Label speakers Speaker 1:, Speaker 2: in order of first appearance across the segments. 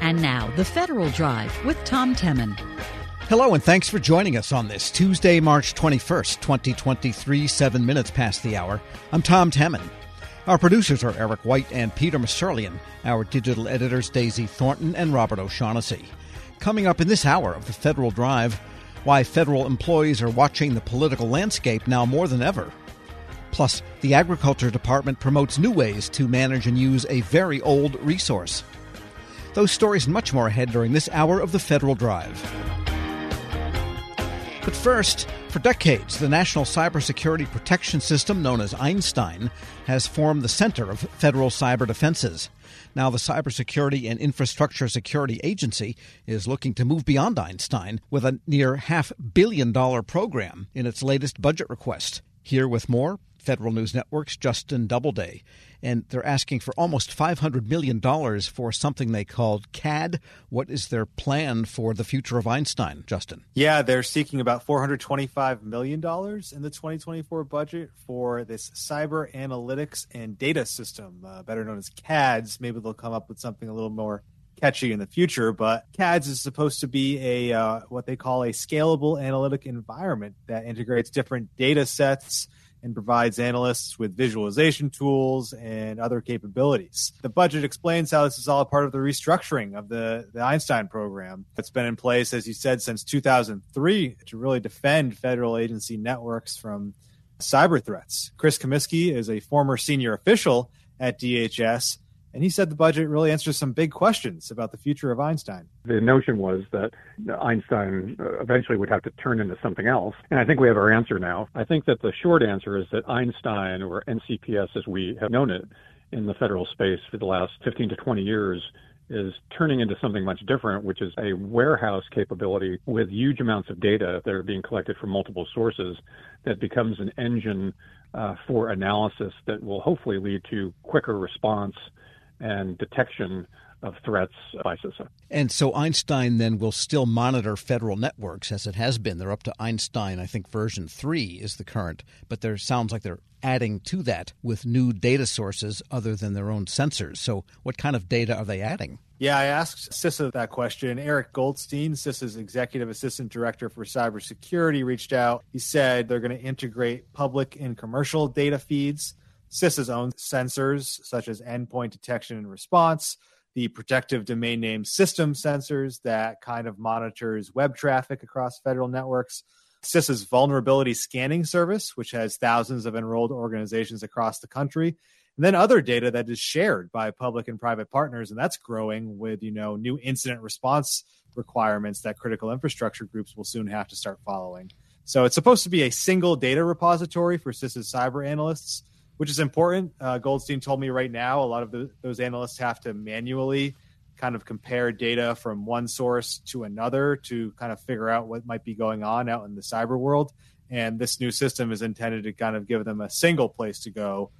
Speaker 1: And now, the Federal Drive with Tom Temin.
Speaker 2: Hello, and thanks for joining us on this Tuesday, March 21st, 2023, seven minutes past the hour. I'm Tom Temin. Our producers are Eric White and Peter Musurlian. Our digital editors, Daisy Thornton and Robert O'Shaughnessy. Coming up in this hour of the Federal Drive, why federal employees are watching the political landscape now more than ever. Plus, the Agriculture Department promotes new ways to manage and use a very old resource. Those stories and much more ahead during this hour of the Federal Drive. But first, for decades, the National Cybersecurity Protection System, known as Einstein, has formed the center of federal cyber defenses. Now, the Cybersecurity and Infrastructure Security Agency is looking to move beyond Einstein with a near half billion dollar program in its latest budget request. Here with more, Federal News Network's Justin Doubleday. And they're asking for almost $500 million for something they called CAD. What is their plan for the future of Einstein, Justin?
Speaker 3: Yeah, they're seeking about $425 million in the 2024 budget for this cyber analytics and data system, uh, better known as CADS. Maybe they'll come up with something a little more catchy in the future, but CADS is supposed to be a uh, what they call a scalable analytic environment that integrates different data sets and provides analysts with visualization tools and other capabilities. The budget explains how this is all part of the restructuring of the, the Einstein program that's been in place, as you said, since 2003 to really defend federal agency networks from cyber threats. Chris Cummiskey is a former senior official at DHS and he said the budget really answers some big questions about the future of Einstein.
Speaker 4: The notion was that Einstein uh, eventually would have to turn into something else. And I think we have our answer now. I think that the short answer is that Einstein, or NCPS as we have known it in the federal space for the last 15 to 20 years, is turning into something much different, which is a warehouse capability with huge amounts of data that are being collected from multiple sources that becomes an engine uh, for analysis that will hopefully lead to quicker response and detection of threats by CISA.
Speaker 2: And so Einstein then will still monitor federal networks as it has been. They're up to Einstein, I think version 3 is the current, but there sounds like they're adding to that with new data sources other than their own sensors. So what kind of data are they adding?
Speaker 3: Yeah, I asked CISA that question. Eric Goldstein, CISA's executive assistant director for cybersecurity, reached out. He said they're going to integrate public and commercial data feeds CISA's own sensors, such as endpoint detection and response, the protective domain name system sensors that kind of monitors web traffic across federal networks, CISA's vulnerability scanning service, which has thousands of enrolled organizations across the country, and then other data that is shared by public and private partners, and that's growing with you know new incident response requirements that critical infrastructure groups will soon have to start following. So it's supposed to be a single data repository for CISA's cyber analysts which is important. Uh, Goldstein told me right now a lot of the, those analysts have to manually kind of compare data from one source to another to kind of figure out what might be going on out in the cyber world. And this new system is intended to kind of give them a single place to go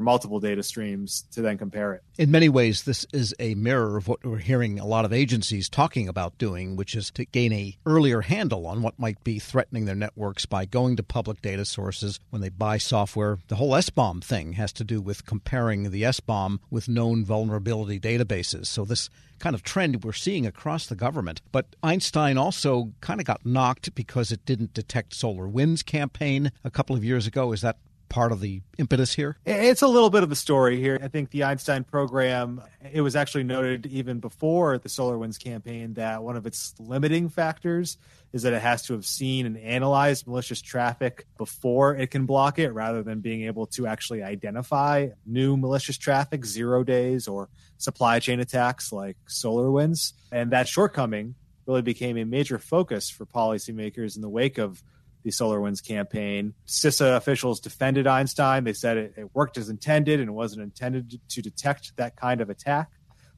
Speaker 3: multiple data streams to then compare it.
Speaker 2: In many ways, this is a mirror of what we're hearing a lot of agencies talking about doing, which is to gain a earlier handle on what might be threatening their networks by going to public data sources when they buy software. The whole SBOM thing has to do with comparing the SBOM with known vulnerability databases. So this kind of trend we're seeing across the government. But Einstein also kind of got knocked because it didn't detect SolarWinds campaign a couple of years ago. Is that part of the impetus here?
Speaker 3: It's a little bit of the story here. I think the Einstein program, it was actually noted even before the SolarWinds campaign that one of its limiting factors is that it has to have seen and analyzed malicious traffic before it can block it rather than being able to actually identify new malicious traffic, zero days, or supply chain attacks like SolarWinds. And that shortcoming really became a major focus for policymakers in the wake of the SolarWinds campaign. CISA officials defended Einstein. They said it, it worked as intended and wasn't intended to detect that kind of attack.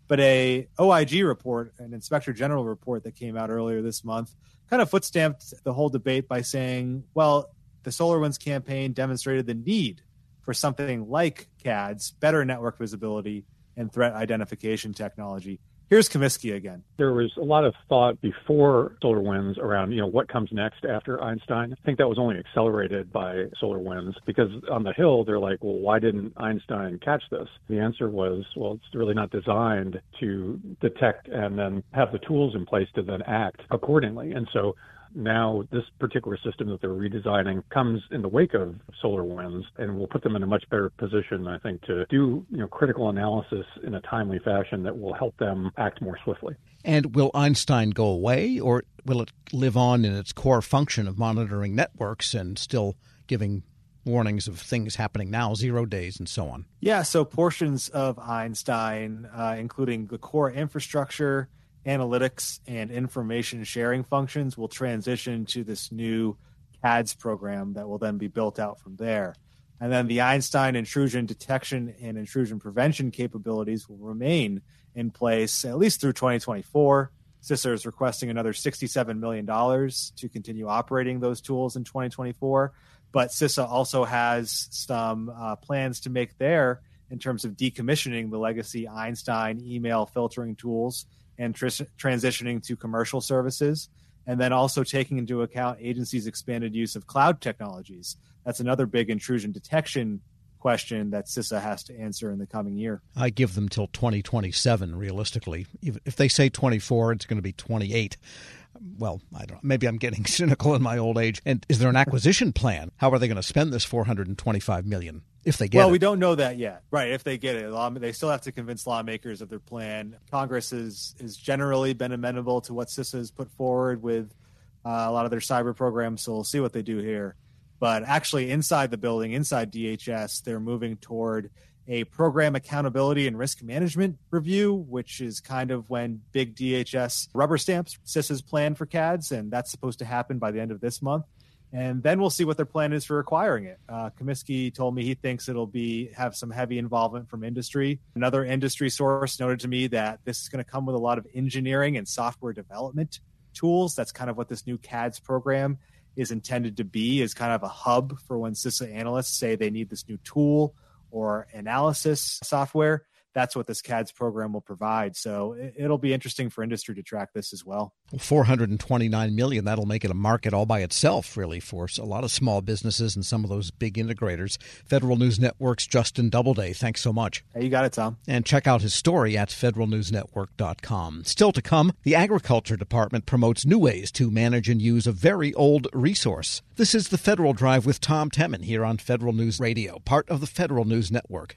Speaker 3: But a OIG report, an Inspector General report that came out earlier this month, kind of footstamped the whole debate by saying, well, the SolarWinds campaign demonstrated the need for something like CADS, better network visibility and threat identification technology Here's Cummiskey again.
Speaker 4: There was a lot of thought before SolarWinds around, you know, what comes next after Einstein. I think that was only accelerated by SolarWinds because on the Hill, they're like, well, why didn't Einstein catch this? The answer was, well, it's really not designed to detect and then have the tools in place to then act accordingly. And so now this particular system that they're redesigning comes in the wake of SolarWinds and will put them in a much better position, I think, to do you know critical analysis in a timely fashion that will help them act more swiftly.
Speaker 2: And will Einstein go away, or will it live on in its core function of monitoring networks and still giving warnings of things happening now, zero days, and so on?
Speaker 3: Yeah, so portions of Einstein, uh, including the core infrastructure analytics and information sharing functions will transition to this new CADS program that will then be built out from there. And then the Einstein intrusion detection and intrusion prevention capabilities will remain in place at least through 2024. CISA is requesting another $67 million to continue operating those tools in 2024. But CISA also has some uh, plans to make there in terms of decommissioning the legacy Einstein email filtering tools and tr- transitioning to commercial services, and then also taking into account agencies' expanded use of cloud technologies. That's another big intrusion detection question that CISA has to answer in the coming year.
Speaker 2: I give them till 2027, realistically. If they say 24, it's going to be 28 well, I don't know. Maybe I'm getting cynical in my old age. And is there an acquisition plan? How are they going to spend this 425 million? if they get it?
Speaker 3: well,
Speaker 2: it.
Speaker 3: we don't know that yet. Right, if they get it, they still have to convince lawmakers of their plan. Congress has is generally been amenable to what CISA has put forward with uh, a lot of their cyber programs. So we'll see what they do here. But actually, inside the building, inside DHS, they're moving toward a program accountability and risk management review, which is kind of when big DHS rubber stamps CISA's plan for CADS, and that's supposed to happen by the end of this month and then we'll see what their plan is for acquiring it. Uh, Cummiskey told me he thinks it'll be have some heavy involvement from industry. Another industry source noted to me that this is going to come with a lot of engineering and software development tools. That's kind of what this new CADS program is intended to be, is kind of a hub for when CISA analysts say they need this new tool or analysis software that's what this CADS program will provide. So it'll be interesting for industry to track this as well.
Speaker 2: 429 million, that'll make it a market all by itself, really, for a lot of small businesses and some of those big integrators. Federal News Network's Justin Doubleday, thanks so much.
Speaker 3: Hey, you got it, Tom.
Speaker 2: And check out his story at federalnewsnetwork.com. Still to come, the Agriculture Department promotes new ways to manage and use a very old resource. This is the Federal Drive with Tom Temin here on Federal News Radio, part of the Federal News Network.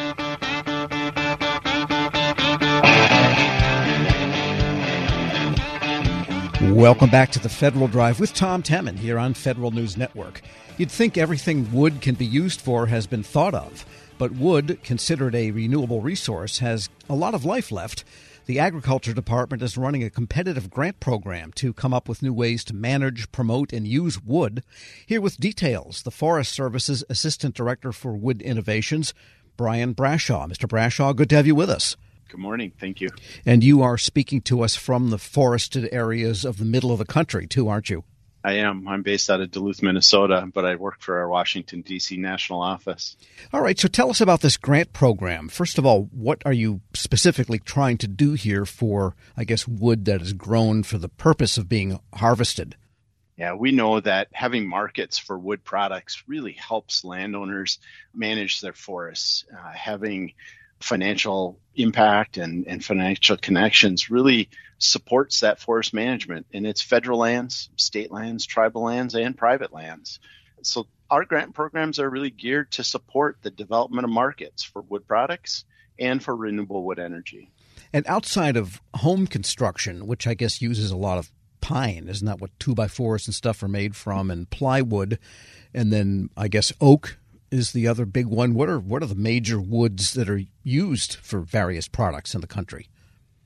Speaker 2: Welcome back to the Federal Drive with Tom Temin here on Federal News Network. You'd think everything wood can be used for has been thought of, but wood, considered a renewable resource, has a lot of life left. The Agriculture Department is running a competitive grant program to come up with new ways to manage, promote, and use wood. Here with details, the Forest Service's Assistant Director for Wood Innovations, Brian Brashaw. Mr. Brashaw, good to have you with us.
Speaker 5: Good morning. Thank you.
Speaker 2: And you are speaking to us from the forested areas of the middle of the country, too, aren't you?
Speaker 5: I am. I'm based out of Duluth, Minnesota, but I work for our Washington, D.C. national office.
Speaker 2: All right. So tell us about this grant program. First of all, what are you specifically trying to do here for, I guess, wood that is grown for the purpose of being harvested?
Speaker 5: Yeah, we know that having markets for wood products really helps landowners manage their forests. Uh, having financial impact and, and financial connections really supports that forest management and it's federal lands, state lands, tribal lands, and private lands. So our grant programs are really geared to support the development of markets for wood products and for renewable wood energy.
Speaker 2: And outside of home construction, which I guess uses a lot of pine, isn't that what two by fours and stuff are made from, and plywood, and then I guess oak is the other big one. What are what are the major woods that are used for various products in the country?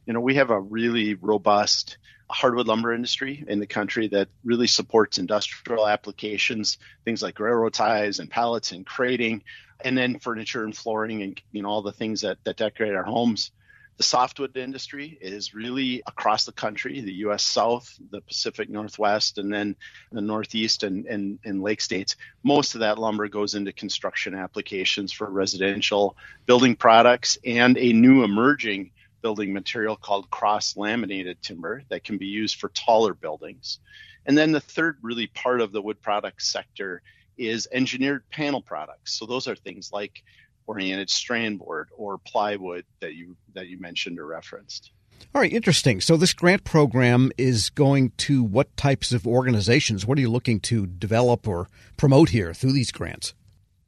Speaker 5: You know, we have a really robust hardwood lumber industry in the country that really supports industrial applications, things like railroad ties and pallets and crating, and then furniture and flooring and you know all the things that, that decorate our homes. The softwood industry is really across the country, the U.S. South, the Pacific Northwest, and then the Northeast and, and, and Lake States. Most of that lumber goes into construction applications for residential building products and a new emerging building material called cross laminated timber that can be used for taller buildings. And then the third really part of the wood products sector is engineered panel products. So those are things like oriented strand board or plywood that you that you mentioned or referenced.
Speaker 2: All right, interesting. So this grant program is going to what types of organizations? What are you looking to develop or promote here through these grants?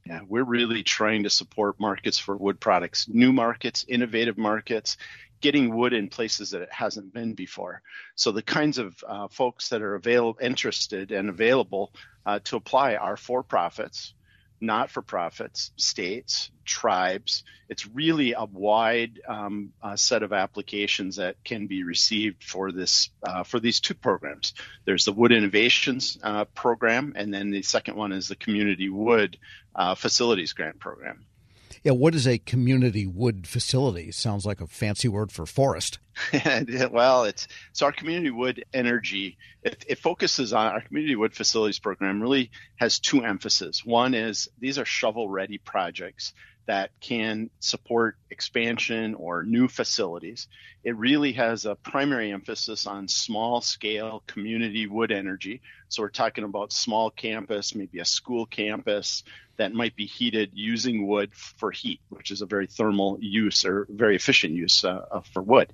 Speaker 5: Yeah, we're really trying to support markets for wood products, new markets, innovative markets, getting wood in places that it hasn't been before. So the kinds of uh, folks that are available, interested and available uh, to apply are for profits, not for profits, states, tribes. It's really a wide um, uh, set of applications that can be received for this uh, for these two programs. There's the Wood Innovations uh, program, and then the second one is the Community Wood uh, Facilities Grant Program.
Speaker 2: Yeah, what is a community wood facility? Sounds like a fancy word for forest.
Speaker 5: well, it's so our community wood energy. It, it, focuses on our community wood facilities program. Really has two emphases. One is these are shovel ready projects that can support expansion or new facilities. It really has a primary emphasis on small scale community wood energy. So we're talking about small campus, maybe a school campus that might be heated using wood for heat, which is a very thermal use or very efficient use uh, for wood.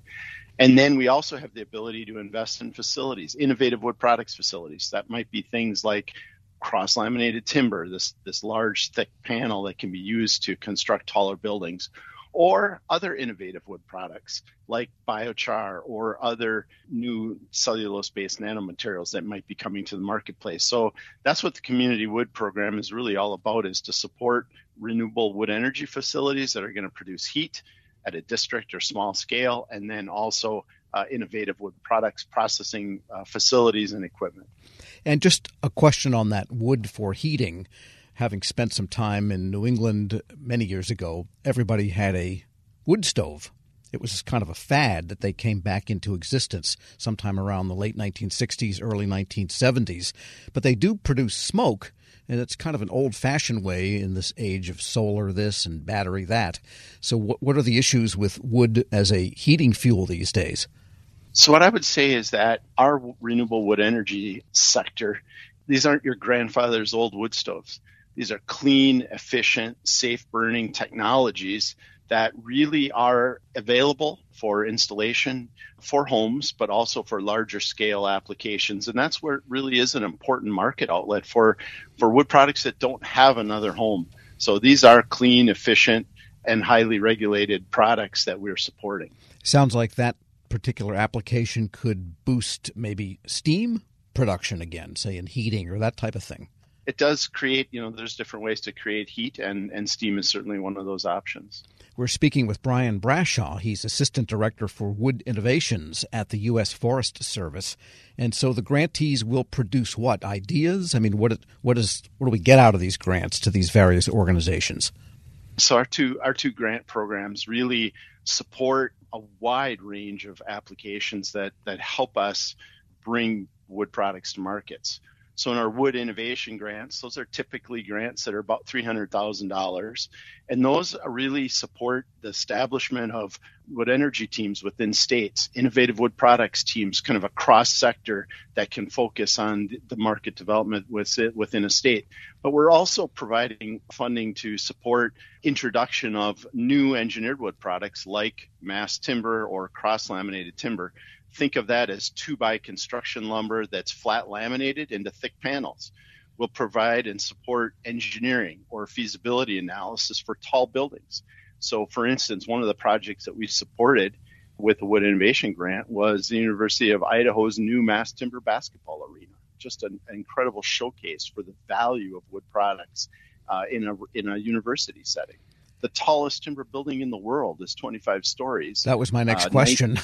Speaker 5: And then we also have the ability to invest in facilities, innovative wood products facilities. That might be things like cross laminated timber, this, this large thick panel that can be used to construct taller buildings, or other innovative wood products like biochar or other new cellulose based nanomaterials that might be coming to the marketplace. So that's what the community wood program is really all about is to support renewable wood energy facilities that are going to produce heat at a district or small scale, and then also uh, innovative wood products processing uh, facilities and equipment.
Speaker 2: And just a question on that wood for heating. Having spent some time in New England many years ago, everybody had a wood stove. It was kind of a fad that they came back into existence sometime around the late 1960s, early 1970s. But they do produce smoke, and it's kind of an old fashioned way in this age of solar this and battery that. So, what, what are the issues with wood as a heating fuel these days?
Speaker 5: So, what I would say is that our renewable wood energy sector, these aren't your grandfather's old wood stoves. These are clean, efficient, safe burning technologies that really are available for installation for homes, but also for larger scale applications. And that's where it really is an important market outlet for, for wood products that don't have another home. So these are clean, efficient, and highly regulated products that we're supporting.
Speaker 2: Sounds like that particular application could boost maybe steam production again, say in heating or that type of thing.
Speaker 5: It does create, you know, there's different ways to create heat, and, and steam is certainly one of those options.
Speaker 2: We're speaking with Brian Brashaw. He's Assistant Director for Wood Innovations at the U.S. Forest Service. And so the grantees will produce what? Ideas? I mean, what, what, is, what do we get out of these grants to these various organizations?
Speaker 5: So our two, our two grant programs really support a wide range of applications that, that help us bring wood products to markets. So in our wood innovation grants, those are typically grants that are about $300,000. And those really support the establishment of wood energy teams within states, innovative wood products teams, kind of a cross sector that can focus on the market development within a state. But we're also providing funding to support introduction of new engineered wood products like mass timber or cross laminated timber think of that as two by construction lumber that's flat laminated into thick panels. We'll provide and support engineering or feasibility analysis for tall buildings. So, for instance, one of the projects that we supported with the Wood Innovation Grant was the University of Idaho's new mass timber basketball arena. Just an incredible showcase for the value of wood products uh, in a in a university setting. The tallest timber building in the world is 25 stories.
Speaker 2: That was my next uh, question.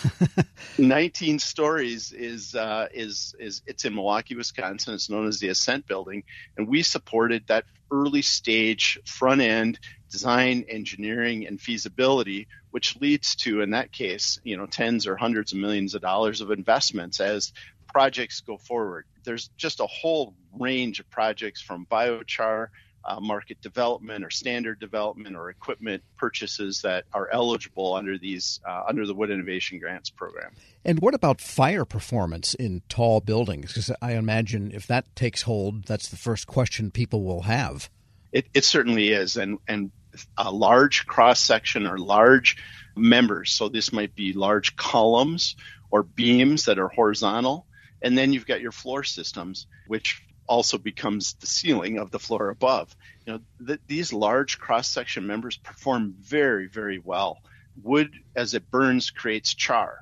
Speaker 5: 19, 19 stories is uh, is is it's in Milwaukee, Wisconsin. It's known as the Ascent Building, and we supported that early stage front end design, engineering, and feasibility, which leads to, in that case, you know, tens or hundreds of millions of dollars of investments as projects go forward. There's just a whole range of projects from biochar uh, market development or standard development or equipment purchases that are eligible under these uh, under the Wood Innovation Grants program.
Speaker 2: And what about fire performance in tall buildings? Because I imagine if that takes hold, that's the first question people will have.
Speaker 5: It, it certainly is, and and a large cross section or large members. So this might be large columns or beams that are horizontal, and then you've got your floor systems, which also becomes the ceiling of the floor above. You know, th- these large cross section members perform very, very well. Wood, as it burns, creates char.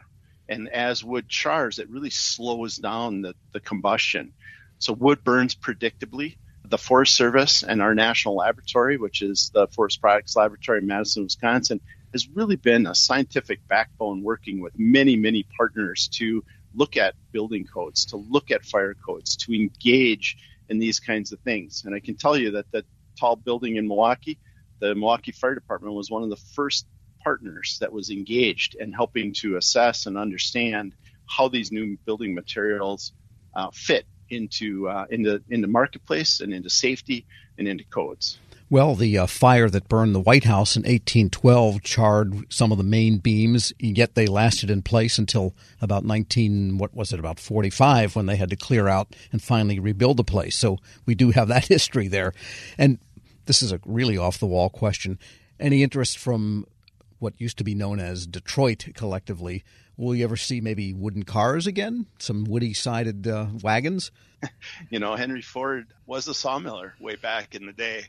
Speaker 5: And as wood chars, it really slows down the, the combustion. So wood burns predictably. The Forest Service and our national laboratory, which is the Forest Products Laboratory in Madison, Wisconsin, has really been a scientific backbone working with many, many partners to look at building codes, to look at fire codes, to engage in these kinds of things. And I can tell you that the tall building in Milwaukee, the Milwaukee Fire Department was one of the first partners that was engaged in helping to assess and understand how these new building materials uh, fit into uh, into into marketplace and into safety and into codes.
Speaker 2: Well, the uh, fire that burned the White House in 1812 charred some of the main beams, yet they lasted in place until about 19, what was it, about 45, when they had to clear out and finally rebuild the place. So we do have that history there. And this is a really off the wall question. Any interest from what used to be known as Detroit collectively? Will you ever see maybe wooden cars again? Some woody sided uh, wagons?
Speaker 5: you know, Henry Ford was a sawmiller way back in the day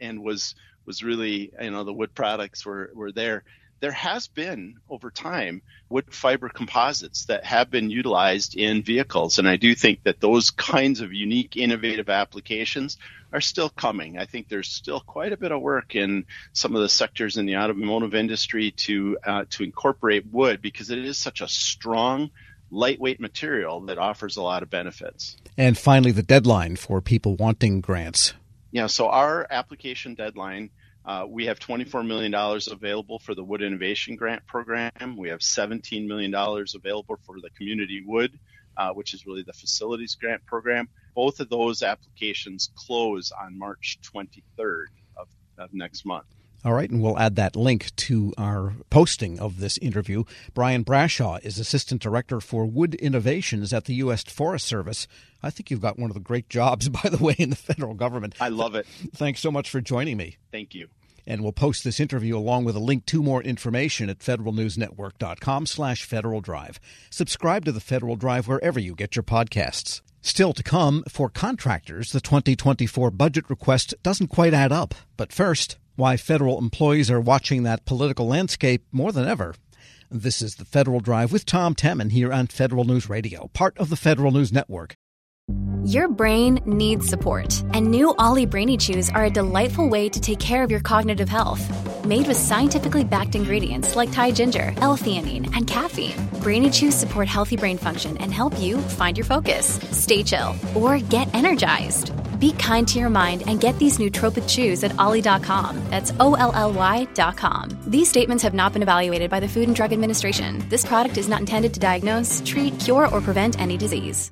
Speaker 5: and was was really you know the wood products were were there. There has been over time wood fiber composites that have been utilized in vehicles, and I do think that those kinds of unique, innovative applications are still coming. I think there's still quite a bit of work in some of the sectors in the automotive industry to uh, to incorporate wood because it is such a strong lightweight material that offers a lot of benefits.
Speaker 2: And finally, the deadline for people wanting grants.
Speaker 5: Yeah, so our application deadline, uh, we have $24 million available for the Wood Innovation Grant Program. We have $17 million available for the Community Wood, uh, which is really the Facilities Grant Program. Both of those applications close on March 23rd of, of next month.
Speaker 2: All right, and we'll add that link to our posting of this interview. Brian Brashaw is Assistant Director for Wood Innovations at the U.S. Forest Service. I think you've got one of the great jobs, by the way, in the federal government.
Speaker 5: I love it.
Speaker 2: Thanks so much for joining me.
Speaker 5: Thank you.
Speaker 2: And we'll post this interview along with a link to more information at federalnewsnetwork.com slash Federal Drive. Subscribe to the Federal Drive wherever you get your podcasts. Still to come, for contractors, the 2024 budget request doesn't quite add up. But first, why federal employees are watching that political landscape more than ever. This is the Federal Drive with Tom Temin here on Federal News Radio, part of the Federal News Network.
Speaker 6: Your brain needs support, and new Ollie Brainy Chews are a delightful way to take care of your cognitive health. Made with scientifically backed ingredients like Thai ginger, L-theanine, and caffeine, Brainy Chews support healthy brain function and help you find your focus, stay chill, or get energized. Be kind to your mind and get these nootropic chews at olly.com. That's O L L Y.com. These statements have not been evaluated by the Food and Drug Administration. This product is not intended to diagnose, treat, cure, or prevent any disease.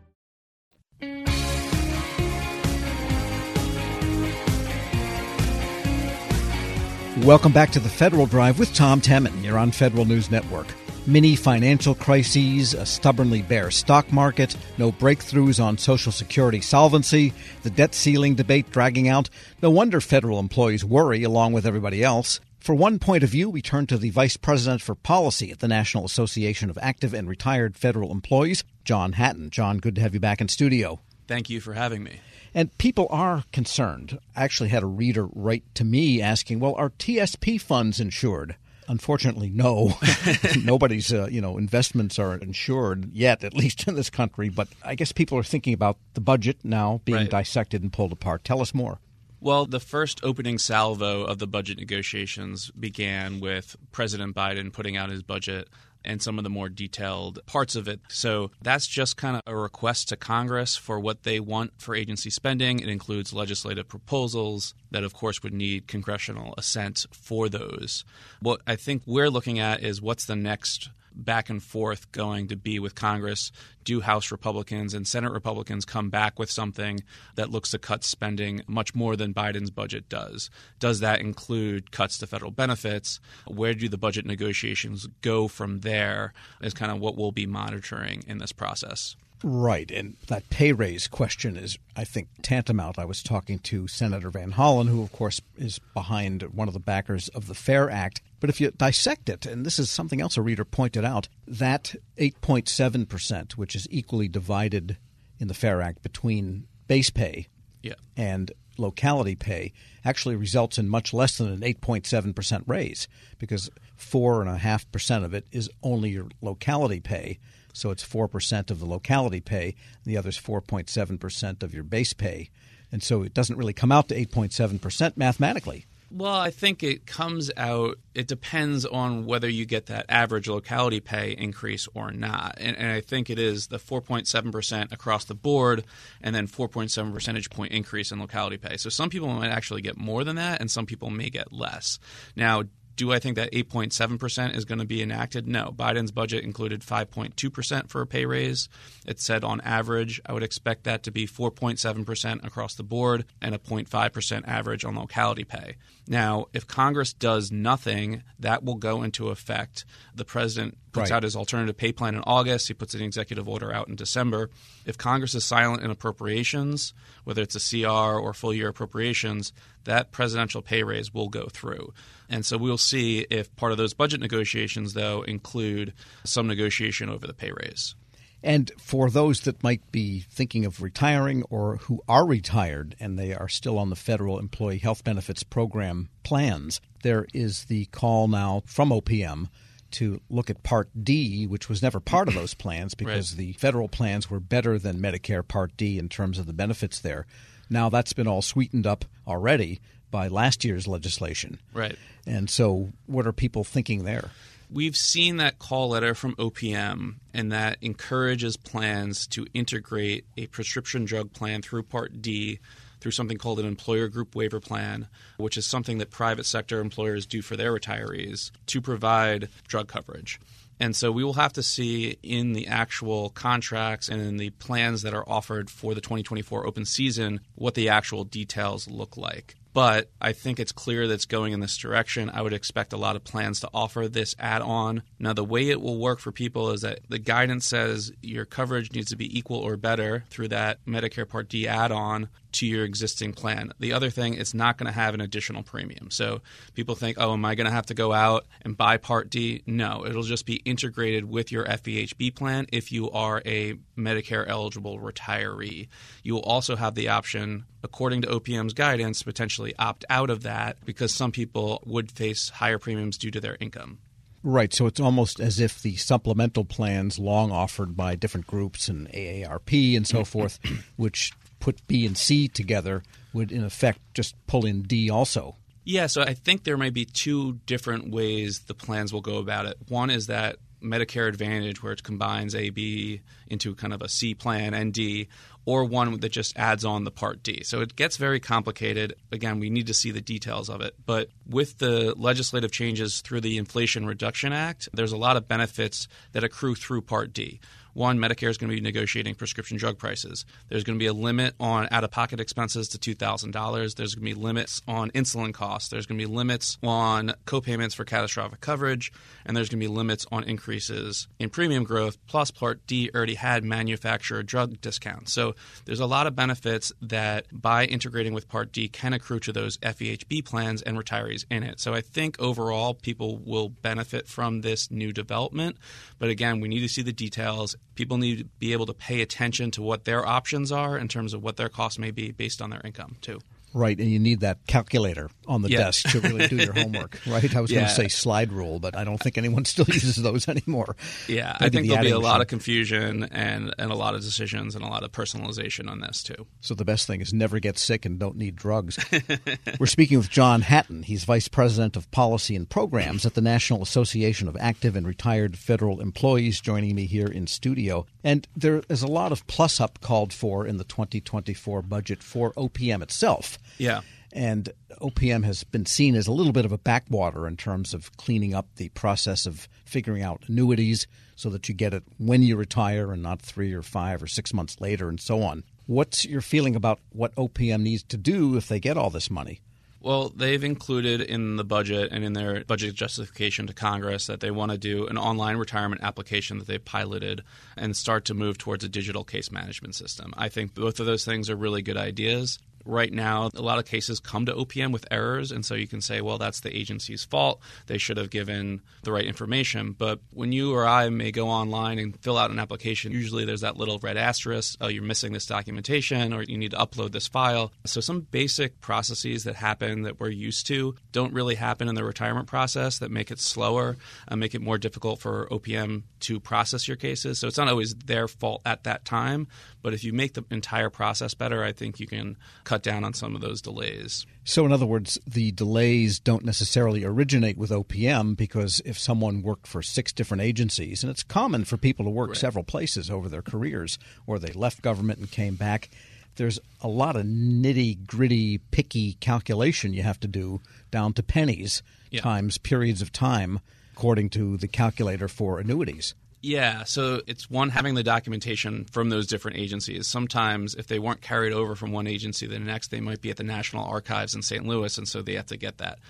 Speaker 2: Welcome back to the Federal Drive with Tom Temin. You're on Federal News Network. Mini financial crises, a stubbornly bear stock market, no breakthroughs on Social Security solvency, the debt ceiling debate dragging out. No wonder federal employees worry along with everybody else. For one point of view, we turn to the Vice President for Policy at the National Association of Active and Retired Federal Employees, John Hatton. John, good to have you back in studio.
Speaker 7: Thank you for having me.
Speaker 2: And people are concerned. I actually had a reader write to me asking, well, are TSP funds insured? Unfortunately, no. Nobody's, uh, you know, investments are insured yet, at least in this country. But I guess people are thinking about the budget now being right. dissected and pulled apart. Tell us more.
Speaker 7: Well, the first opening salvo of the budget negotiations began with President Biden putting out his budget and some of the more detailed parts of it. So that's just kind of a request to Congress for what they want for agency spending. It includes legislative proposals that, of course, would need congressional assent for those. What I think we're looking at is what's the next back and forth going to be with Congress? Do House Republicans and Senate Republicans come back with something that looks to cut spending much more than Biden's budget does? Does that include cuts to federal benefits? Where do the budget negotiations go from there? Is kind of what we'll be monitoring in this process.
Speaker 2: Right. And that pay raise question is, I think, tantamount. I was talking to Senator Van Hollen, who, of course, is behind one of the backers of the FAIR Act. But if you dissect it, and this is something else a reader pointed out, that 8.7%, which is equally divided in the FAIR Act between base pay
Speaker 7: yeah.
Speaker 2: and locality pay, actually results in much less than an 8.7% raise because 4.5% of it is only your locality pay so it's 4% of the locality pay, the is 4.7% of your base pay. And so it doesn't really come out to 8.7% mathematically.
Speaker 7: Well, I think it comes out, it depends on whether you get that average locality pay increase or not. And, and I think it is the 4.7% across the board and then 4.7 percentage point increase in locality pay. So some people might actually get more than that and some people may get less. Now, do I think that 8.7% is going to be enacted? No. Biden's budget included 5.2% for a pay raise. It said on average, I would expect that to be 4.7% across the board and a 0.5% average on locality pay. Now, if Congress does nothing, that will go into effect. The president puts right. out his alternative pay plan in August. He puts an executive order out in December. If Congress is silent in appropriations, whether it's a CR or full year appropriations, that presidential pay raise will go through. And so we'll see if part of those budget negotiations, though, include some negotiation over the pay raise.
Speaker 2: And for those that might be thinking of retiring or who are retired and they are still on the federal employee health benefits program plans, there is the call now from OPM to look at Part D, which was never part of those plans because right. the federal plans were better than Medicare Part D in terms of the benefits there. Now that's been all sweetened up already by last year's legislation.
Speaker 7: Right.
Speaker 2: And so, what are people thinking there?
Speaker 7: We've seen that call letter from OPM, and that encourages plans to integrate a prescription drug plan through Part D through something called an employer group waiver plan, which is something that private sector employers do for their retirees to provide drug coverage. And so we will have to see in the actual contracts and in the plans that are offered for the 2024 open season what the actual details look like but I think it's clear that it's going in this direction. I would expect a lot of plans to offer this add on. Now, the way it will work for people is that the guidance says your coverage needs to be equal or better through that Medicare Part D add on to your existing plan. The other thing, it's not going to have an additional premium. So people think, oh, am I going to have to go out and buy Part D? No, it'll just be integrated with your FEHB plan if you are a Medicare eligible retiree. You will also have the option according to OPM's guidance, potentially opt out of that because some people would face higher premiums due to their income.
Speaker 2: Right. So it's almost as if the supplemental plans long offered by different groups and AARP and so forth, which put B and C together, would in effect just pull in D also.
Speaker 7: Yeah, so I think there might be two different ways the plans will go about it. One is that Medicare Advantage, where it combines A, B into kind of a C plan and D, or one that just adds on the Part D. So it gets very complicated. Again, we need to see the details of it. But with the legislative changes through the Inflation Reduction Act, there's a lot of benefits that accrue through Part D. One, Medicare is going to be negotiating prescription drug prices. There's going to be a limit on out of pocket expenses to $2,000. There's going to be limits on insulin costs. There's going to be limits on copayments for catastrophic coverage. And there's going to be limits on increases in premium growth. Plus, Part D already had manufacturer drug discounts. So there's a lot of benefits that by integrating with Part D can accrue to those FEHB plans and retirees in it. So I think overall people will benefit from this new development. But again, we need to see the details people need to be able to pay attention to what their options are in terms of what their costs may be based on their income too.
Speaker 2: Right, and you need that calculator on the
Speaker 7: Yeah.
Speaker 2: desk to really do your homework, right? I was going to say slide rule, but I don't think anyone still uses those anymore.
Speaker 7: Yeah, I think
Speaker 2: the
Speaker 7: there'll be a
Speaker 2: adding
Speaker 7: lot of confusion and, and a lot of decisions and a lot of personalization on this too.
Speaker 2: So the best thing is never get sick and don't need drugs. We're speaking with John Hatton. He's Vice President of Policy and Programs at the National Association of Active and Retired Federal Employees, joining me here in studio. And there is a lot of plus up called for in the 2024 budget for OPM itself.
Speaker 7: Yeah.
Speaker 2: And OPM has been seen as a little bit of a backwater in terms of cleaning up the process of figuring out annuities so that you get it when you retire and not three or five or six months later and so on. What's your feeling about what OPM needs to do if they get all this money?
Speaker 7: Well, they've included in the budget and in their budget justification to Congress that they want to do an online retirement application that they piloted and start to move towards a digital case management system. I think both of those things are really good ideas. Right now, a lot of cases come to OPM with errors, and so you can say, well, that's the agency's fault. They should have given the right information. But when you or I may go online and fill out an application, usually there's that little red asterisk, oh, you're missing this documentation, or you need to upload this file. So some basic processes that happen that we're used to don't really happen in the retirement process that make it slower and make it more difficult for OPM to process your cases. So it's not always their fault at that time, but if you make the entire process better, I think you can cut down on some of those delays.
Speaker 2: So, in other words, the delays don't necessarily originate with OPM because if someone worked for six different agencies, and it's common for people to work several places over their careers, or they left government and came back, there's a lot of nitty gritty, picky calculation you have to do down to pennies
Speaker 7: Yeah.
Speaker 2: times periods of time, according to the calculator for annuities.
Speaker 7: Yeah, so it's one having the documentation from those different agencies. Sometimes, if they weren't carried over from one agency to the next, they might be at the National Archives in St. Louis, and so they have to get that.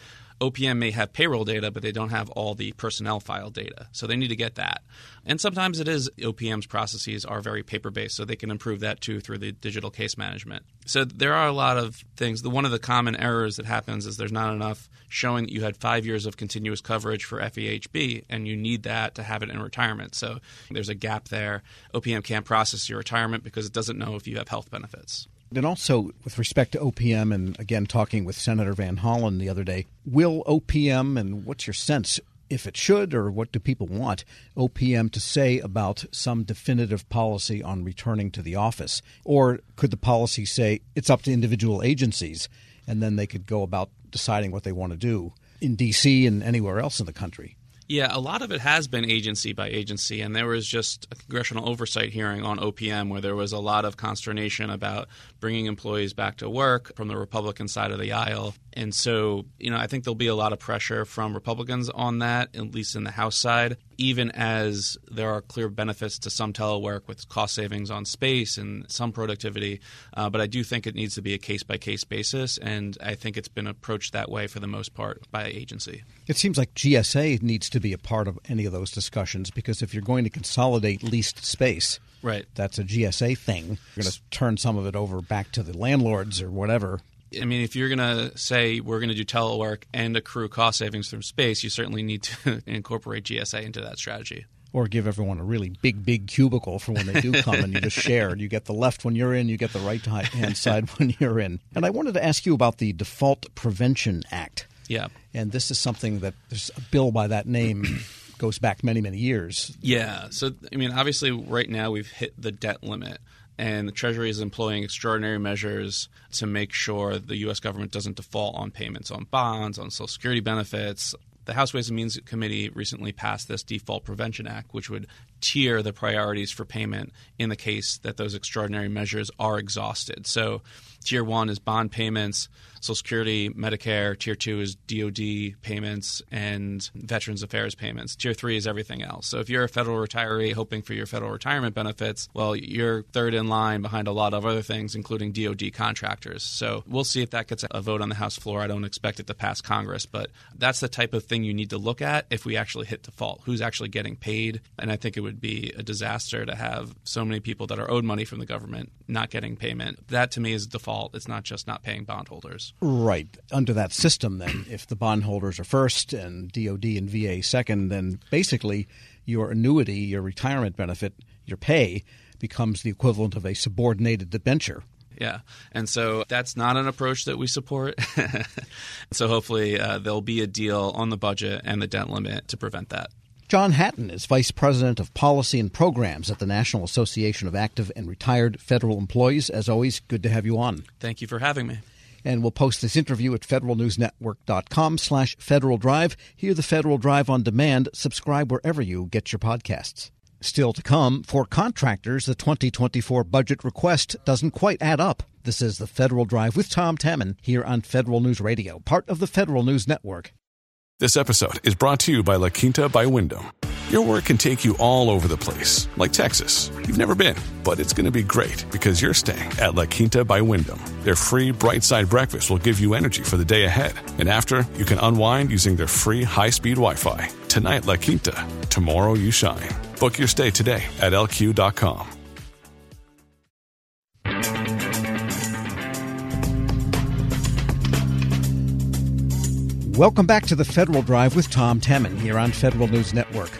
Speaker 7: OPM may have payroll data, but they don't have all the personnel file data. So they need to get that. And sometimes it is OPM's processes are very paper based, so they can improve that too through the digital case management. So there are a lot of things. The, one of the common errors that happens is there's not enough showing that you had five years of continuous coverage for FEHB, and you need that to have it in retirement. So there's a gap there. OPM can't process your retirement because it doesn't know if you have health benefits.
Speaker 2: And also, with respect to OPM, and again, talking with Senator Van Hollen the other day, will OPM, and what's your sense, if it should, or what do people want OPM to say about some definitive policy on returning to the office? Or could the policy say it's up to individual agencies, and then they could go about deciding what they want to do in D.C. and anywhere else in the country?
Speaker 7: Yeah, a lot of it has been agency by agency, and there was just a congressional oversight hearing on OPM where there was a lot of consternation about bringing employees back to work from the Republican side of the aisle. And so, you know, I think there'll be a lot of pressure from Republicans on that, at least in the House side, even as there are clear benefits to some telework with cost savings on space and some productivity. Uh, but I do think it needs to be a case by case basis, and I think it's been approached that way for the most part by agency.
Speaker 2: It seems like GSA needs to be a part of any of those discussions because if you're going to consolidate leased space,
Speaker 7: Right.
Speaker 2: that's a GSA thing. You're going to turn some of it over back to the landlords or whatever.
Speaker 7: I mean, if you're going to say we're going to do telework and accrue cost savings from space, you certainly need to incorporate GSA into that strategy.
Speaker 2: Or give everyone a really big, big cubicle for when they do come and you just share. You get the left when you're in, you get the right hand side when you're in. And I wanted to ask you about the Default Prevention Act.
Speaker 7: Yeah.
Speaker 2: And this is something that there's a bill by that name goes back many, many years.
Speaker 7: Yeah. So, I mean, obviously, right now we've hit the debt limit, and the Treasury is employing extraordinary measures to make sure the U.S. government doesn't default on payments on bonds, on Social Security benefits. The House Ways and Means Committee recently passed this Default Prevention Act, which would tier the priorities for payment in the case that those extraordinary measures are exhausted. So, tier one is bond payments, Social Security, Medicare. Tier two is DoD payments and Veterans Affairs payments. Tier three is everything else. So if you're a federal retiree hoping for your federal retirement benefits, well, you're third in line behind a lot of other things, including DoD contractors. So we'll see if that gets a vote on the House floor. I don't expect it to pass Congress, but that's the type of thing you need to look at if we actually hit default. Who's actually getting paid? And I think it would be a disaster to have so many people that are owed money from the government not getting payment. That to me is default. It's not just not paying bondholders.
Speaker 2: Right. Under that system, then, if the bondholders are first and DOD and VA second, then basically your annuity, your retirement benefit, your pay becomes the equivalent of a subordinated debenture.
Speaker 7: Yeah. And so that's not an approach that we support. so hopefully uh, there'll be a deal on the budget and the debt limit to prevent that.
Speaker 2: John Hatton is Vice President of Policy and Programs at the National Association of Active and Retired Federal Employees. As always, good to have you on.
Speaker 7: Thank you for having me.
Speaker 2: And we'll post this interview at federalnewsnetwork.com slash Federal Drive. Hear the Federal Drive on demand. Subscribe wherever you get your podcasts. Still to come, for contractors, the 2024 budget request doesn't quite add up. This is the Federal Drive with Tom Temin here on Federal News Radio, part of the Federal News Network.
Speaker 8: This episode is brought to you by La Quinta by Wyndham. Your work can take you all over the place, like Texas. You've never been, but it's going to be great because you're staying at La Quinta by Wyndham. Their free bright side breakfast will give you energy for the day ahead. And after, you can unwind using their free high speed Wi Fi. Tonight, La Quinta. Tomorrow, you shine. Book your stay today at lq.com.
Speaker 2: Welcome back to the Federal Drive with Tom Temin here on Federal News Network.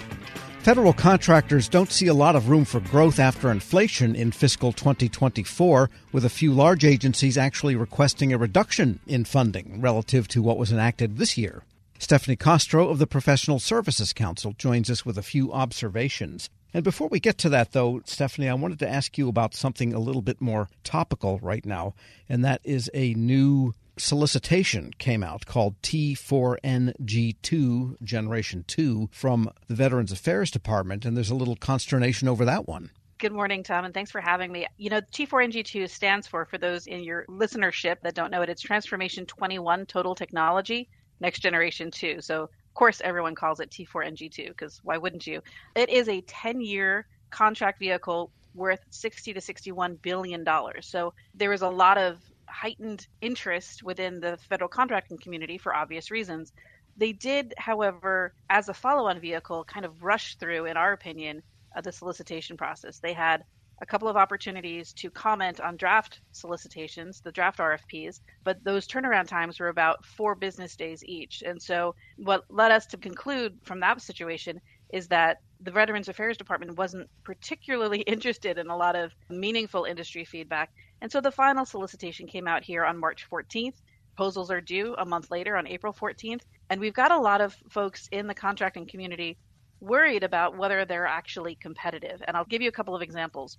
Speaker 2: Federal contractors don't see a lot of room for growth after inflation in fiscal 2024, with a few large agencies actually requesting a reduction in funding relative to what was enacted this year. Stephanie Castro of the Professional Services Council joins us with a few observations. And before we get to that, though, Stephanie, I wanted to ask you about something a little bit more topical right now, and that is a new solicitation came out called T4NG2 Generation 2 from the Veterans Affairs Department, and there's a little consternation over that one.
Speaker 9: Good morning, Tom, and thanks for having me. You know, T4NG2 stands for, for those in your listenership that don't know it, it's Transformation 21 Total Technology next generation 2. So, of course, everyone calls it T4NG2 because why wouldn't you? It is a 10 year contract vehicle worth 60 to 61 billion dollars. So there is a lot of heightened interest within the federal contracting community for obvious reasons. They did, however, as a follow on vehicle, kind of rush through, in our opinion, uh, the solicitation process. They had a couple of opportunities to comment on draft solicitations, the draft RFPs, but those turnaround times were about four business days each. And so, what led us to conclude from that situation is that the Veterans Affairs Department wasn't particularly interested in a lot of meaningful industry feedback. And so, the final solicitation came out here on March 14th. Proposals are due a month later on April 14th. And we've got a lot of folks in the contracting community worried about whether they're actually competitive. And I'll give you a couple of examples.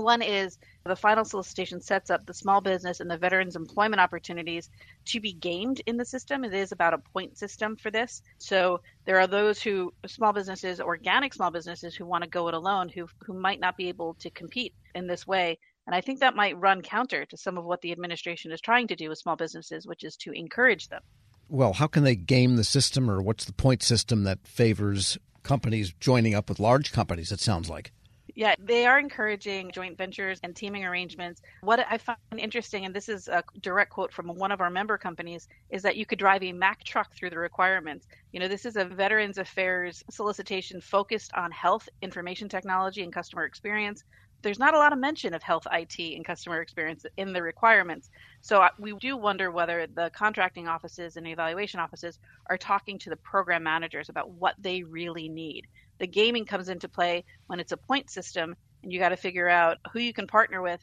Speaker 9: One is the final solicitation sets up the small business and the veterans employment opportunities to be gamed in the system. It is about a point system for this. So there are those who, small businesses, organic small businesses, who want to go it alone, who, who might not be able to compete in this way. And I think that might run counter to some of what the administration is trying to do with small businesses, which is to encourage them.
Speaker 2: Well, how can they game the system, or what's the point system that favors companies joining up with large companies, it sounds like?
Speaker 9: Yeah, they are encouraging joint ventures and teaming arrangements. What I find interesting, and this is a direct quote from one of our member companies, is that you could drive a Mack truck through the requirements. You know, this is a Veterans Affairs solicitation focused on health, information technology, and customer experience. There's not a lot of mention of health IT and customer experience in the requirements. So uh, we do wonder whether the contracting offices and evaluation offices are talking to the program managers about what they really need the gaming comes into play when it's a point system and you got to figure out who you can partner with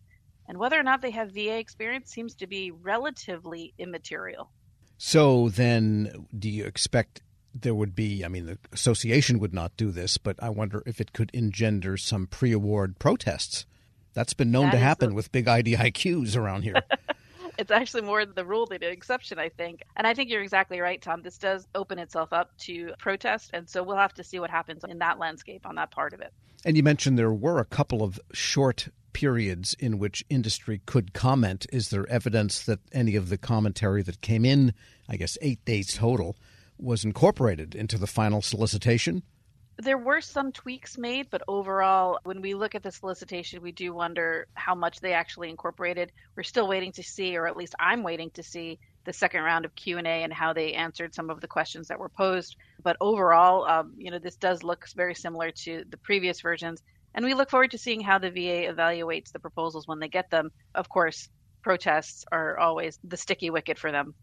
Speaker 9: and whether or not they have VA experience seems to be relatively immaterial.
Speaker 2: So then do you expect there would be I mean the association would not do this but I wonder if it could engender some pre-award protests. That's been known
Speaker 9: that
Speaker 2: to happen
Speaker 9: the...
Speaker 2: with big IDIQs around here.
Speaker 9: it's actually more the rule than the exception, I think. And I think you're exactly right, Tom. This does open itself up to protest, and so we'll have to see what happens in that landscape on that part of it.
Speaker 2: And you mentioned there were a couple of short periods in which industry could comment. Is there evidence that any of the commentary that came in, I guess eight days total, was incorporated into the final solicitation?
Speaker 9: There were some tweaks made, but overall, when we look at the solicitation, we do wonder how much they actually incorporated. We're still waiting to see, or at least I'm waiting to see, the second round of Q and A and how they answered some of the questions that were posed. But overall, um, you know, this does look very similar to the previous versions, and we look forward to seeing how the VA evaluates the proposals when they get them. Of course, protests are always the sticky wicket for them.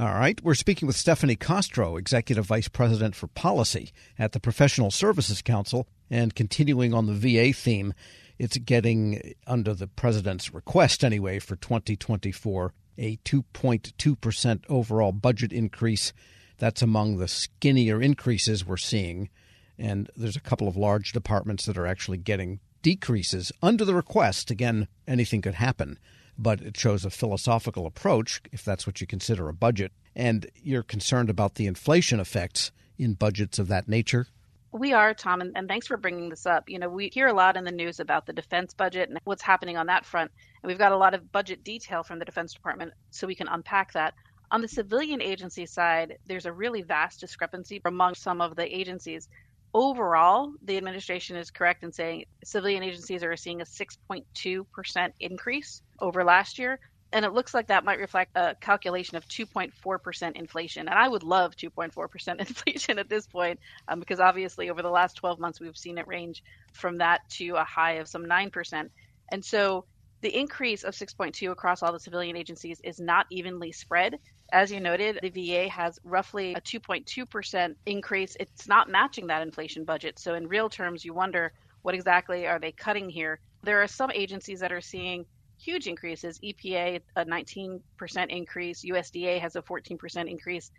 Speaker 2: All right. We're speaking with Stephanie Castro, Executive Vice President for Policy at the Professional Services Council, and continuing on the VA theme. it's getting, under the president's request anyway, for 2024, a 2.2% overall budget increase. That's among the skinnier increases we're seeing. And there's a couple of large departments that are actually getting decreases under the request. Again, anything could happen, but it shows a philosophical approach, if that's what you consider a budget. And you're concerned about the inflation effects in budgets of that nature.
Speaker 9: We are, Tom, and, thanks for bringing this up. You know, we hear a lot in the news about the defense budget and what's happening on that front. And we've got a lot of budget detail from the Defense Department, so we can unpack that. On the civilian agency side, there's a really vast discrepancy among some of the agencies. Overall, the administration is correct in saying civilian agencies are seeing a 6.2% increase over last year, and it looks like that might reflect a calculation of 2.4% inflation. And I would love 2.4% inflation at this point, um, because obviously over the last 12 months we've seen it range from that to a high of some 9%. And so the increase of 6.2 across all the civilian agencies is not evenly spread. As you noted, the VA has roughly a 2.2% increase. It's not matching that inflation budget. So in real terms, you wonder what exactly are they cutting here? There are some agencies that are seeing huge increases. EPA, a 19% increase. USDA has a 14% increase.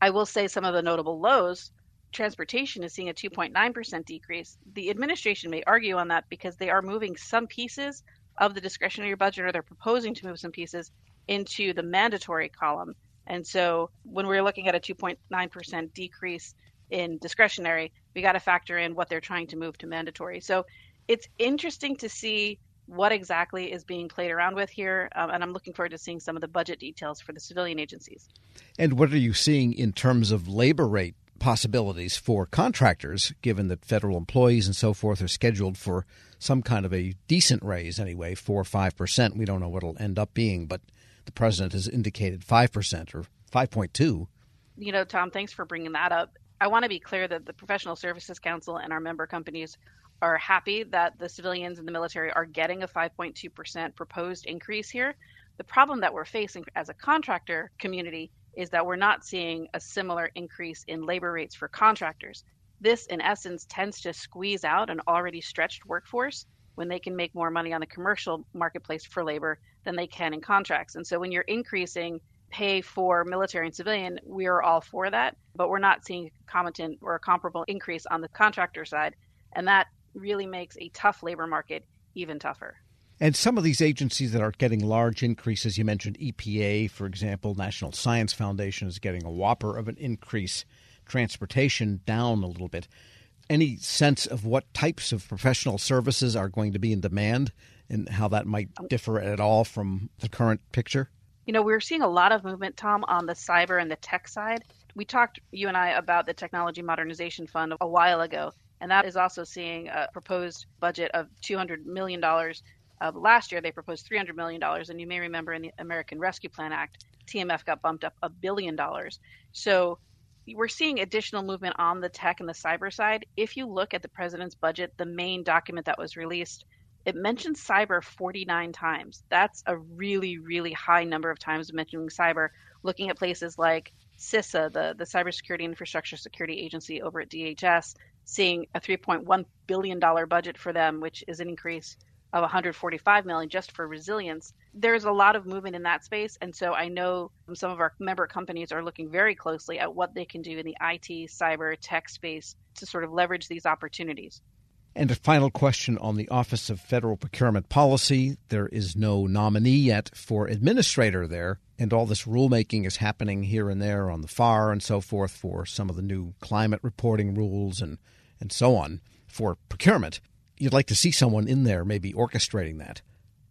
Speaker 9: I will say some of the notable lows. Transportation is seeing a 2.9% decrease. The administration may argue on that because they are moving some pieces of the discretionary budget or they're proposing to move some pieces into the mandatory column. And so when we're looking at a 2.9% decrease in discretionary, we got to factor in what they're trying to move to mandatory. So it's interesting to see what exactly is being played around with here. Um, and I'm looking forward to seeing some of the budget details for the civilian agencies.
Speaker 2: And what are you seeing in terms of labor rate possibilities for contractors, given that federal employees and so forth are scheduled for some kind of a decent raise anyway, 4 or 5%? We don't know what it'll end up being, but the president has indicated 5% or 5.2.
Speaker 9: You know, Tom, thanks for bringing that up. I want to be clear that the Professional Services Council and our member companies are happy that the civilians and the military are getting a 5.2% proposed increase here. The problem that we're facing as a contractor community is that we're not seeing a similar increase in labor rates for contractors. This, in essence, tends to squeeze out an already stretched workforce when they can make more money on the commercial marketplace for labor than they can in contracts. And so when you're increasing pay for military and civilian, we are all for that, but we're not seeing a commentant or a comparable increase on the contractor side. And that really makes a tough labor market even tougher.
Speaker 2: And some of these agencies that are getting large increases, you mentioned EPA, for example, National Science Foundation is getting a whopper of an increase, transportation down a little bit. Any sense of what types of professional services are going to be in demand and how that might oh. differ at all from the current picture?
Speaker 9: You know, we're seeing a lot of movement, Tom, on the cyber and the tech side. We talked, you and I, about the Technology Modernization Fund a while ago, and that is also seeing a proposed budget of $200 million. Uh, last year, they proposed $300 million, and you may remember in the American Rescue Plan Act, TMF got bumped up a billion dollars. So we're seeing additional movement on the tech and the cyber side. If you look at the president's budget, the main document that was released, it mentions cyber 49 times. That's a really, really high number of times mentioning cyber. Looking at places like CISA, the, the Cybersecurity Infrastructure Security Agency over at DHS, seeing a 3.1 billion dollar budget for them, which is an increase of 145 million just for resilience. There's a lot of movement in that space, and so I know some of our member companies are looking very closely at what they can do in the IT, cyber, tech space to sort of leverage these opportunities.
Speaker 2: And a final question on the Office of Federal Procurement Policy. There is no nominee yet for administrator there, and all this rulemaking is happening here and there on the FAR and so forth for some of the new climate reporting rules and, and so on for procurement. You'd like to see someone in there maybe orchestrating that.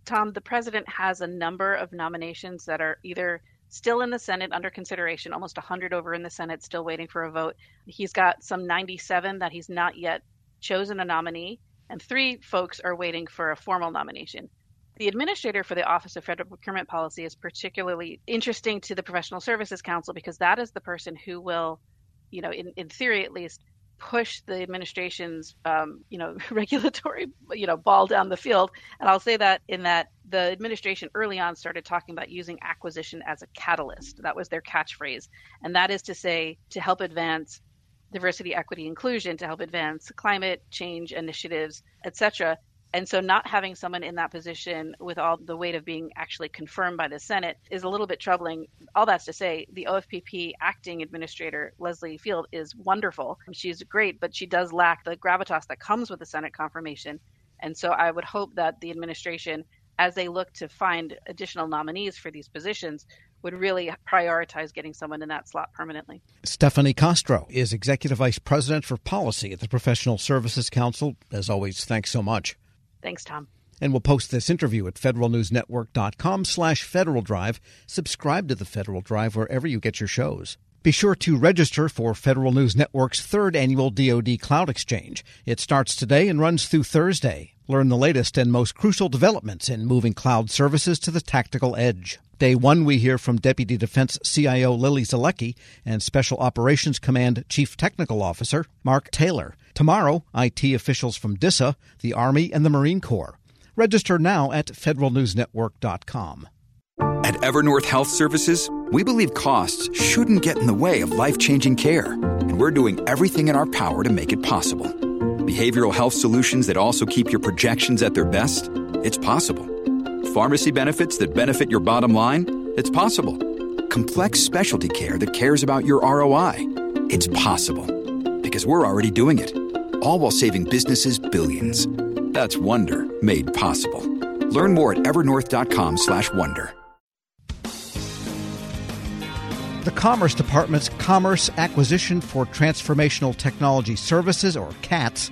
Speaker 9: Tom, the president has a number of nominations that are either still in the Senate under consideration, almost 100 over in the Senate, still waiting for a vote. He's got some 97 that he's not yet chosen a nominee, and three folks are waiting for a formal nomination. The administrator for the Office of Federal Procurement Policy is particularly interesting to the Professional Services Council because that is the person who will, you know, in, in theory at least, push the administration's, um, you know, regulatory, you know, ball down the field. And I'll say that in that the administration early on started talking about using acquisition as a catalyst. That was their catchphrase, and that is to say to help advance diversity, equity, inclusion to help advance climate change initiatives, etc. And so, not having someone in that position with all the weight of being actually confirmed by the Senate is a little bit troubling. All that's to say, the OFPP acting administrator, Lesley Field, is wonderful. She's great, but she does lack the gravitas that comes with the Senate confirmation. And so, I would hope that the administration, as they look to find additional nominees for these positions, would really prioritize getting someone in that slot permanently.
Speaker 2: Stephanie Castro is Executive Vice President for Policy at the Professional Services Council. As always, thanks so much.
Speaker 9: Thanks, Tom.
Speaker 2: And we'll post this interview at federalnewsnetwork.com slash Federal Drive. Subscribe to the Federal Drive wherever you get your shows. Be sure to register for Federal News Network's third annual DoD Cloud Exchange. It starts today and runs through Thursday. Learn the latest and most crucial developments in moving cloud services to the tactical edge. Day one, we hear from Deputy Defense CIO Lily Zeleke and Special Operations Command Chief Technical Officer Mark Taylor. Tomorrow, IT officials from DISA, the Army, and the Marine Corps. Register now at federalnewsnetwork.com.
Speaker 10: At Evernorth Health Services, we believe costs shouldn't get in the way of life changing care, and we're doing everything in our power to make it possible. Behavioral health solutions that also keep your projections at their best? It's possible. Pharmacy benefits that benefit your bottom line? It's possible. Complex specialty care that cares about your ROI? It's possible. Because we're already doing it. All while saving businesses billions. That's Wonder made possible. Learn more at evernorth.com/wonder.
Speaker 2: The Commerce Department's Commerce Acquisition for Transformational Technology Services, or CATS,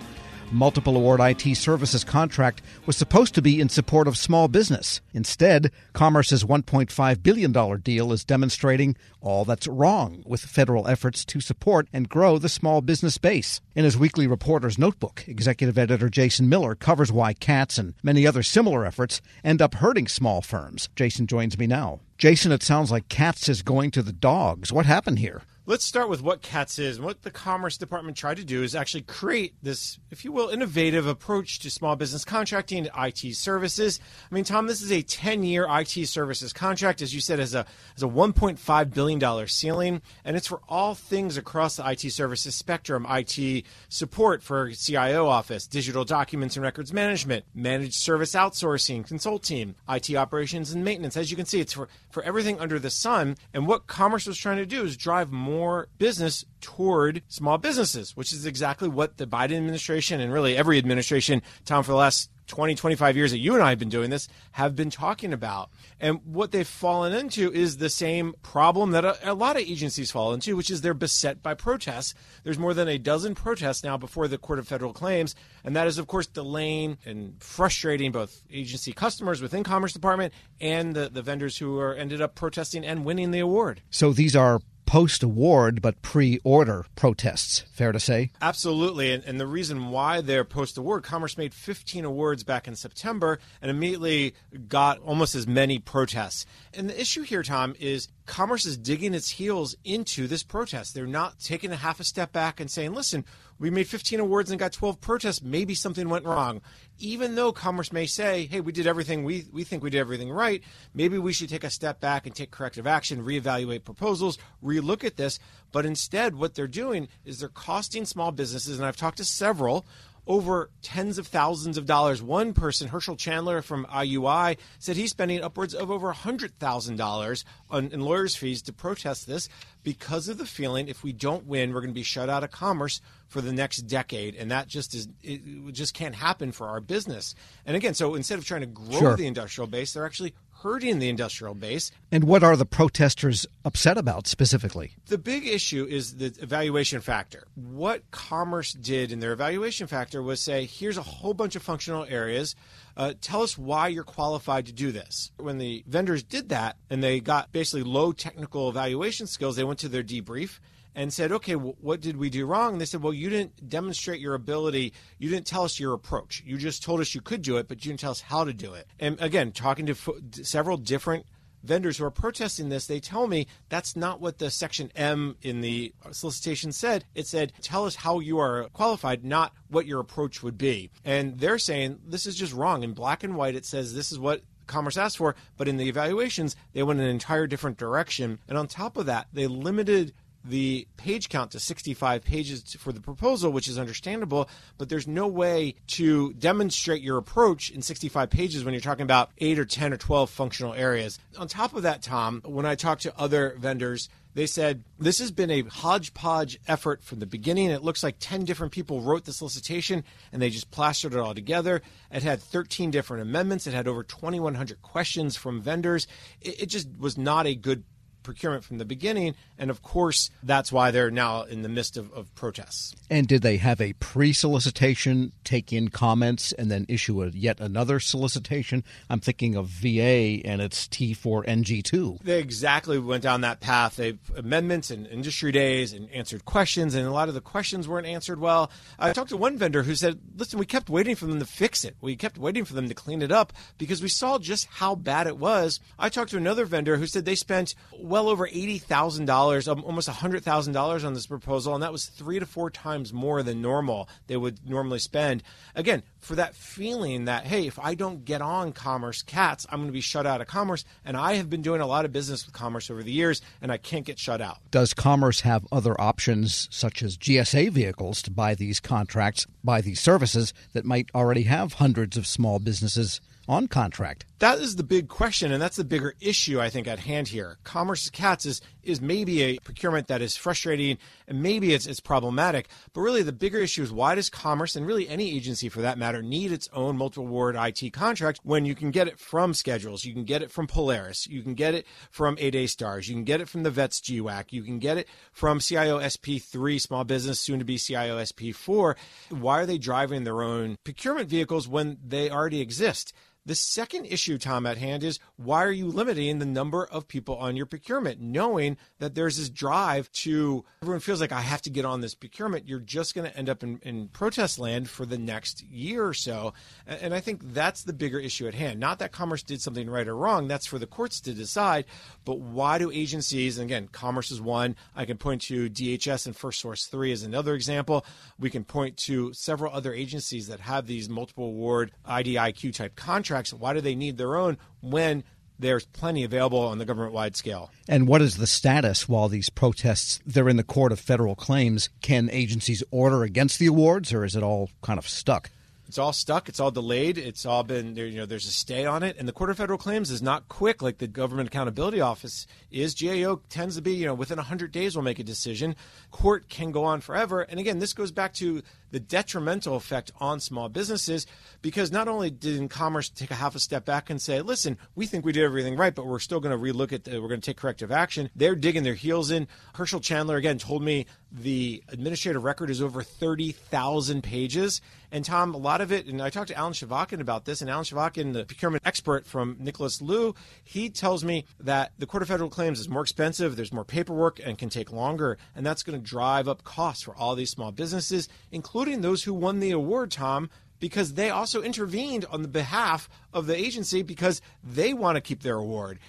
Speaker 2: multiple award IT services contract was supposed to be in support of small business. Instead, Commerce's $1.5 billion deal is demonstrating all that's wrong with federal efforts to support and grow the small business base. In his weekly Reporter's Notebook, executive editor Jason Miller covers why CATS and many other similar efforts end up hurting small firms. Jason joins me now. Jason, it sounds like CATS is going to the dogs. What happened here?
Speaker 11: Let's start with what CATS is. And what the Commerce Department tried to do is actually create this, if you will, innovative approach to small business contracting and IT services. I mean, Tom, this is a 10 year IT services contract, as you said, as a, as a $1.5 billion ceiling. And it's for all things across the IT services spectrum IT support for CIO office, digital documents and records management, managed service outsourcing, consulting, IT operations and maintenance. As you can see, it's for, for everything under the sun. And what Commerce was trying to do is drive more more business toward small businesses, which is exactly what the Biden administration and really every administration, Tom, for the last 20, 25 years that you and I have been doing this, have been talking about. And what they've fallen into is the same problem that a, a, lot of agencies fall into, which is they're beset by protests. There's more than a dozen protests now before the Court of Federal Claims. And that is, of course, delaying and frustrating both agency customers within Commerce Department and the, the vendors who are ended up protesting and winning the award.
Speaker 2: So these are post award but pre order protests. Fair to say?
Speaker 11: Absolutely. And, and the reason why they're post award, Commerce made 15 awards back in September and immediately got almost as many protests. And the issue here, Tom, is Commerce is digging its heels into this protest. They're not taking a half a step back and saying, listen, we made 15 awards and got 12 protests. Maybe something went wrong. Even though Commerce may say, hey, we did everything, we, we think we did everything right, maybe we should take a step back and take corrective action, reevaluate proposals, relook at this. But instead, what they're doing is they're costing small businesses, and I've talked to several over tens of thousands of dollars. One person, Herschel Chandler from IUI, said he's spending upwards of over $100,000 in lawyers' fees to protest this because of the feeling if we don't win, we're going to be shut out of commerce for the next decade, and that just is it just can't happen for our business. And again, so instead of trying to grow
Speaker 2: sure.
Speaker 11: the industrial base, they're actually hurting the industrial base.
Speaker 2: And what are the protesters upset about specifically?
Speaker 11: The big issue is the evaluation factor. What Commerce did in their evaluation factor was say, here's a whole bunch of functional areas. Uh, tell us why you're qualified to do this. When the vendors did that and they got basically low technical evaluation skills, they went to their debrief and said, okay, well, what did we do wrong? And they said, well, you didn't demonstrate your ability. You didn't tell us your approach. You just told us you could do it, but you didn't tell us how to do it. And again, talking to several different vendors who are protesting this, they tell me that's not what the section M in the solicitation said. It said, tell us how you are qualified, not what your approach would be. And they're saying this is just wrong. In black and white, it says this is what Commerce asked for, but in the evaluations, they went an entire different direction. And on top of that, they limited the page count to 65 pages for the proposal, which is understandable, but there's no way to demonstrate your approach in 65 pages when you're talking about 8 or 10 or 12 functional areas. On top of that, Tom, when I talked to other vendors, they said this has been a hodgepodge effort from the beginning. It looks like 10 different people wrote the solicitation and they just plastered it all together. It had 13 different amendments. It had over 2,100 questions from vendors. It, it just was not a good procurement from the beginning. And of course, that's why they're now in the midst of, of protests.
Speaker 2: And did they have a pre solicitation, take in comments, and then issue a yet another solicitation? I'm thinking of VA and its T4NG2.
Speaker 11: They exactly went down that path. They amendments and industry days and answered questions, and a lot of the questions weren't answered well. I talked to one vendor who said, Listen, we kept waiting for them to fix it. We kept waiting for them to clean it up because we saw just how bad it was. I talked to another vendor who said they spent well over $80,000, um, almost $100,000 on this proposal, and that was three to four times more than normal they would normally spend. Again, for that feeling that, hey, if I don't get on Commerce Cats, I'm going to be shut out of Commerce. And I have been doing a lot of business with Commerce over the years, and I can't get shut out.
Speaker 2: Does Commerce have other options, such as GSA vehicles, to buy these contracts, buy these services that might already have hundreds of small businesses on contract?
Speaker 11: That is the big question, and that's the bigger issue I think at hand here. Commerce Cats is is maybe a procurement that is frustrating and maybe it's it's problematic, but really the bigger issue is why does Commerce and really any agency for that matter need its own multiple award IT contract when you can get it from schedules, you can get it from Polaris, you can get it from 8A stars, you can get it from the VETS GWAC, you can get it from CIO SP3 small business soon to be CIO SP4. Why are they driving their own procurement vehicles when they already exist? The second issue, Tom, at hand is why are you limiting the number of people on your procurement, knowing that there's this drive to everyone feels like I have to get on this procurement. You're just going to end up in, in protest land for the next year or so. And I think that's the bigger issue at hand. Not that Commerce did something right or wrong, that's for the courts to decide. But why do agencies, and again, Commerce is one, I can point to DHS and First Source 3 as another example. We can point to several other agencies that have these multiple award IDIQ type contracts contracts. Why do they need their own when there's plenty available on the government wide scale.
Speaker 2: And what is the status while these protests they're in the court of federal claims? Can agencies order against the awards or is it all kind of stuck?
Speaker 11: It's all stuck. It's all delayed. It's all been you know there's a stay on it, and the Court of Federal Claims is not quick like the Government Accountability Office is. GAO tends to be you know within 100 days we'll make a decision. Court can go on forever, and again this goes back to the detrimental effect on small businesses because not only did Commerce take a half a step back and say, listen, we think we did everything right, but we're still going to relook at the, we're going to take corrective action. They're digging their heels in. Herschel Chandler again told me the administrative record is over 30,000 pages. And Tom, a lot of it, and I talked to Alan Chvotkin about this, and Alan Chvotkin, the procurement expert from Nichols Liu, he tells me that the Court of Federal Claims is more expensive, there's more paperwork, and can take longer. And that's going to drive up costs for all these small businesses, including those who won the award, Tom, because they also intervened on the behalf of the agency because they want to keep their award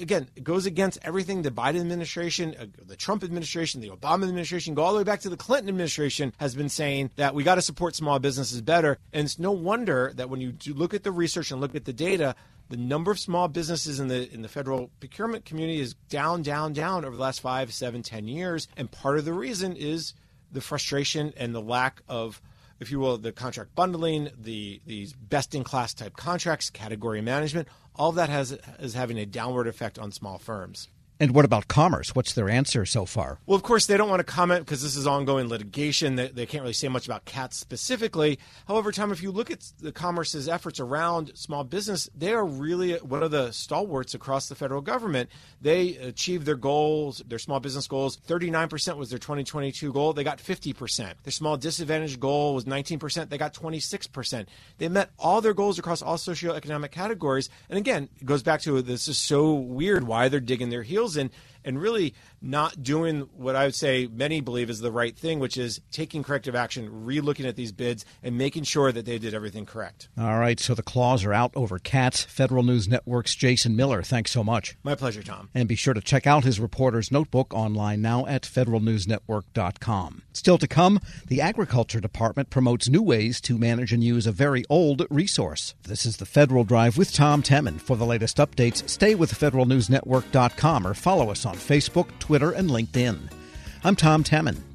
Speaker 11: again, it goes against everything the Biden administration, uh, the Trump administration, the Obama administration, go all the way back to the Clinton administration has been saying that we got to support small businesses better. And it's no wonder that when you look at the research and look at the data, the number of small businesses in the in the federal procurement community is down, down, down over the last five, seven, ten years. And part of the reason is the frustration and the lack of if you will, the contract bundling, the these best in class type contracts, category management, all of that has is having a downward effect on small firms.
Speaker 2: And what about Commerce? What's their answer so far?
Speaker 11: Well, of course, they don't want to comment because this is ongoing litigation. They, they, can't really say much about cats specifically. However, Tom, if you look at the Commerce's efforts around small business, they are really one of the stalwarts across the federal government. They achieved their goals, their small business goals. 39% was their 2022 goal. They got 50%. Their small disadvantaged goal was 19%. They got 26%. They met all their goals across all socioeconomic categories. And again, it goes back to this is so weird why they're digging their heels in and really not doing what I would say many believe is the right thing, which is taking corrective action, re-looking at these bids, and making sure that they did everything correct.
Speaker 2: All right, so the claws are out over cats. Federal News Network's Jason Miller, thanks so much.
Speaker 11: My pleasure, Tom.
Speaker 2: And be sure to check out his reporter's notebook online now at federalnewsnetwork.com. Still to come, the Agriculture Department promotes new ways to manage and use a very old resource. This is the Federal Drive with Tom Temin. For the latest updates, stay with federalnewsnetwork.com or follow us on Facebook, Twitter, and LinkedIn. I'm Tom Temin.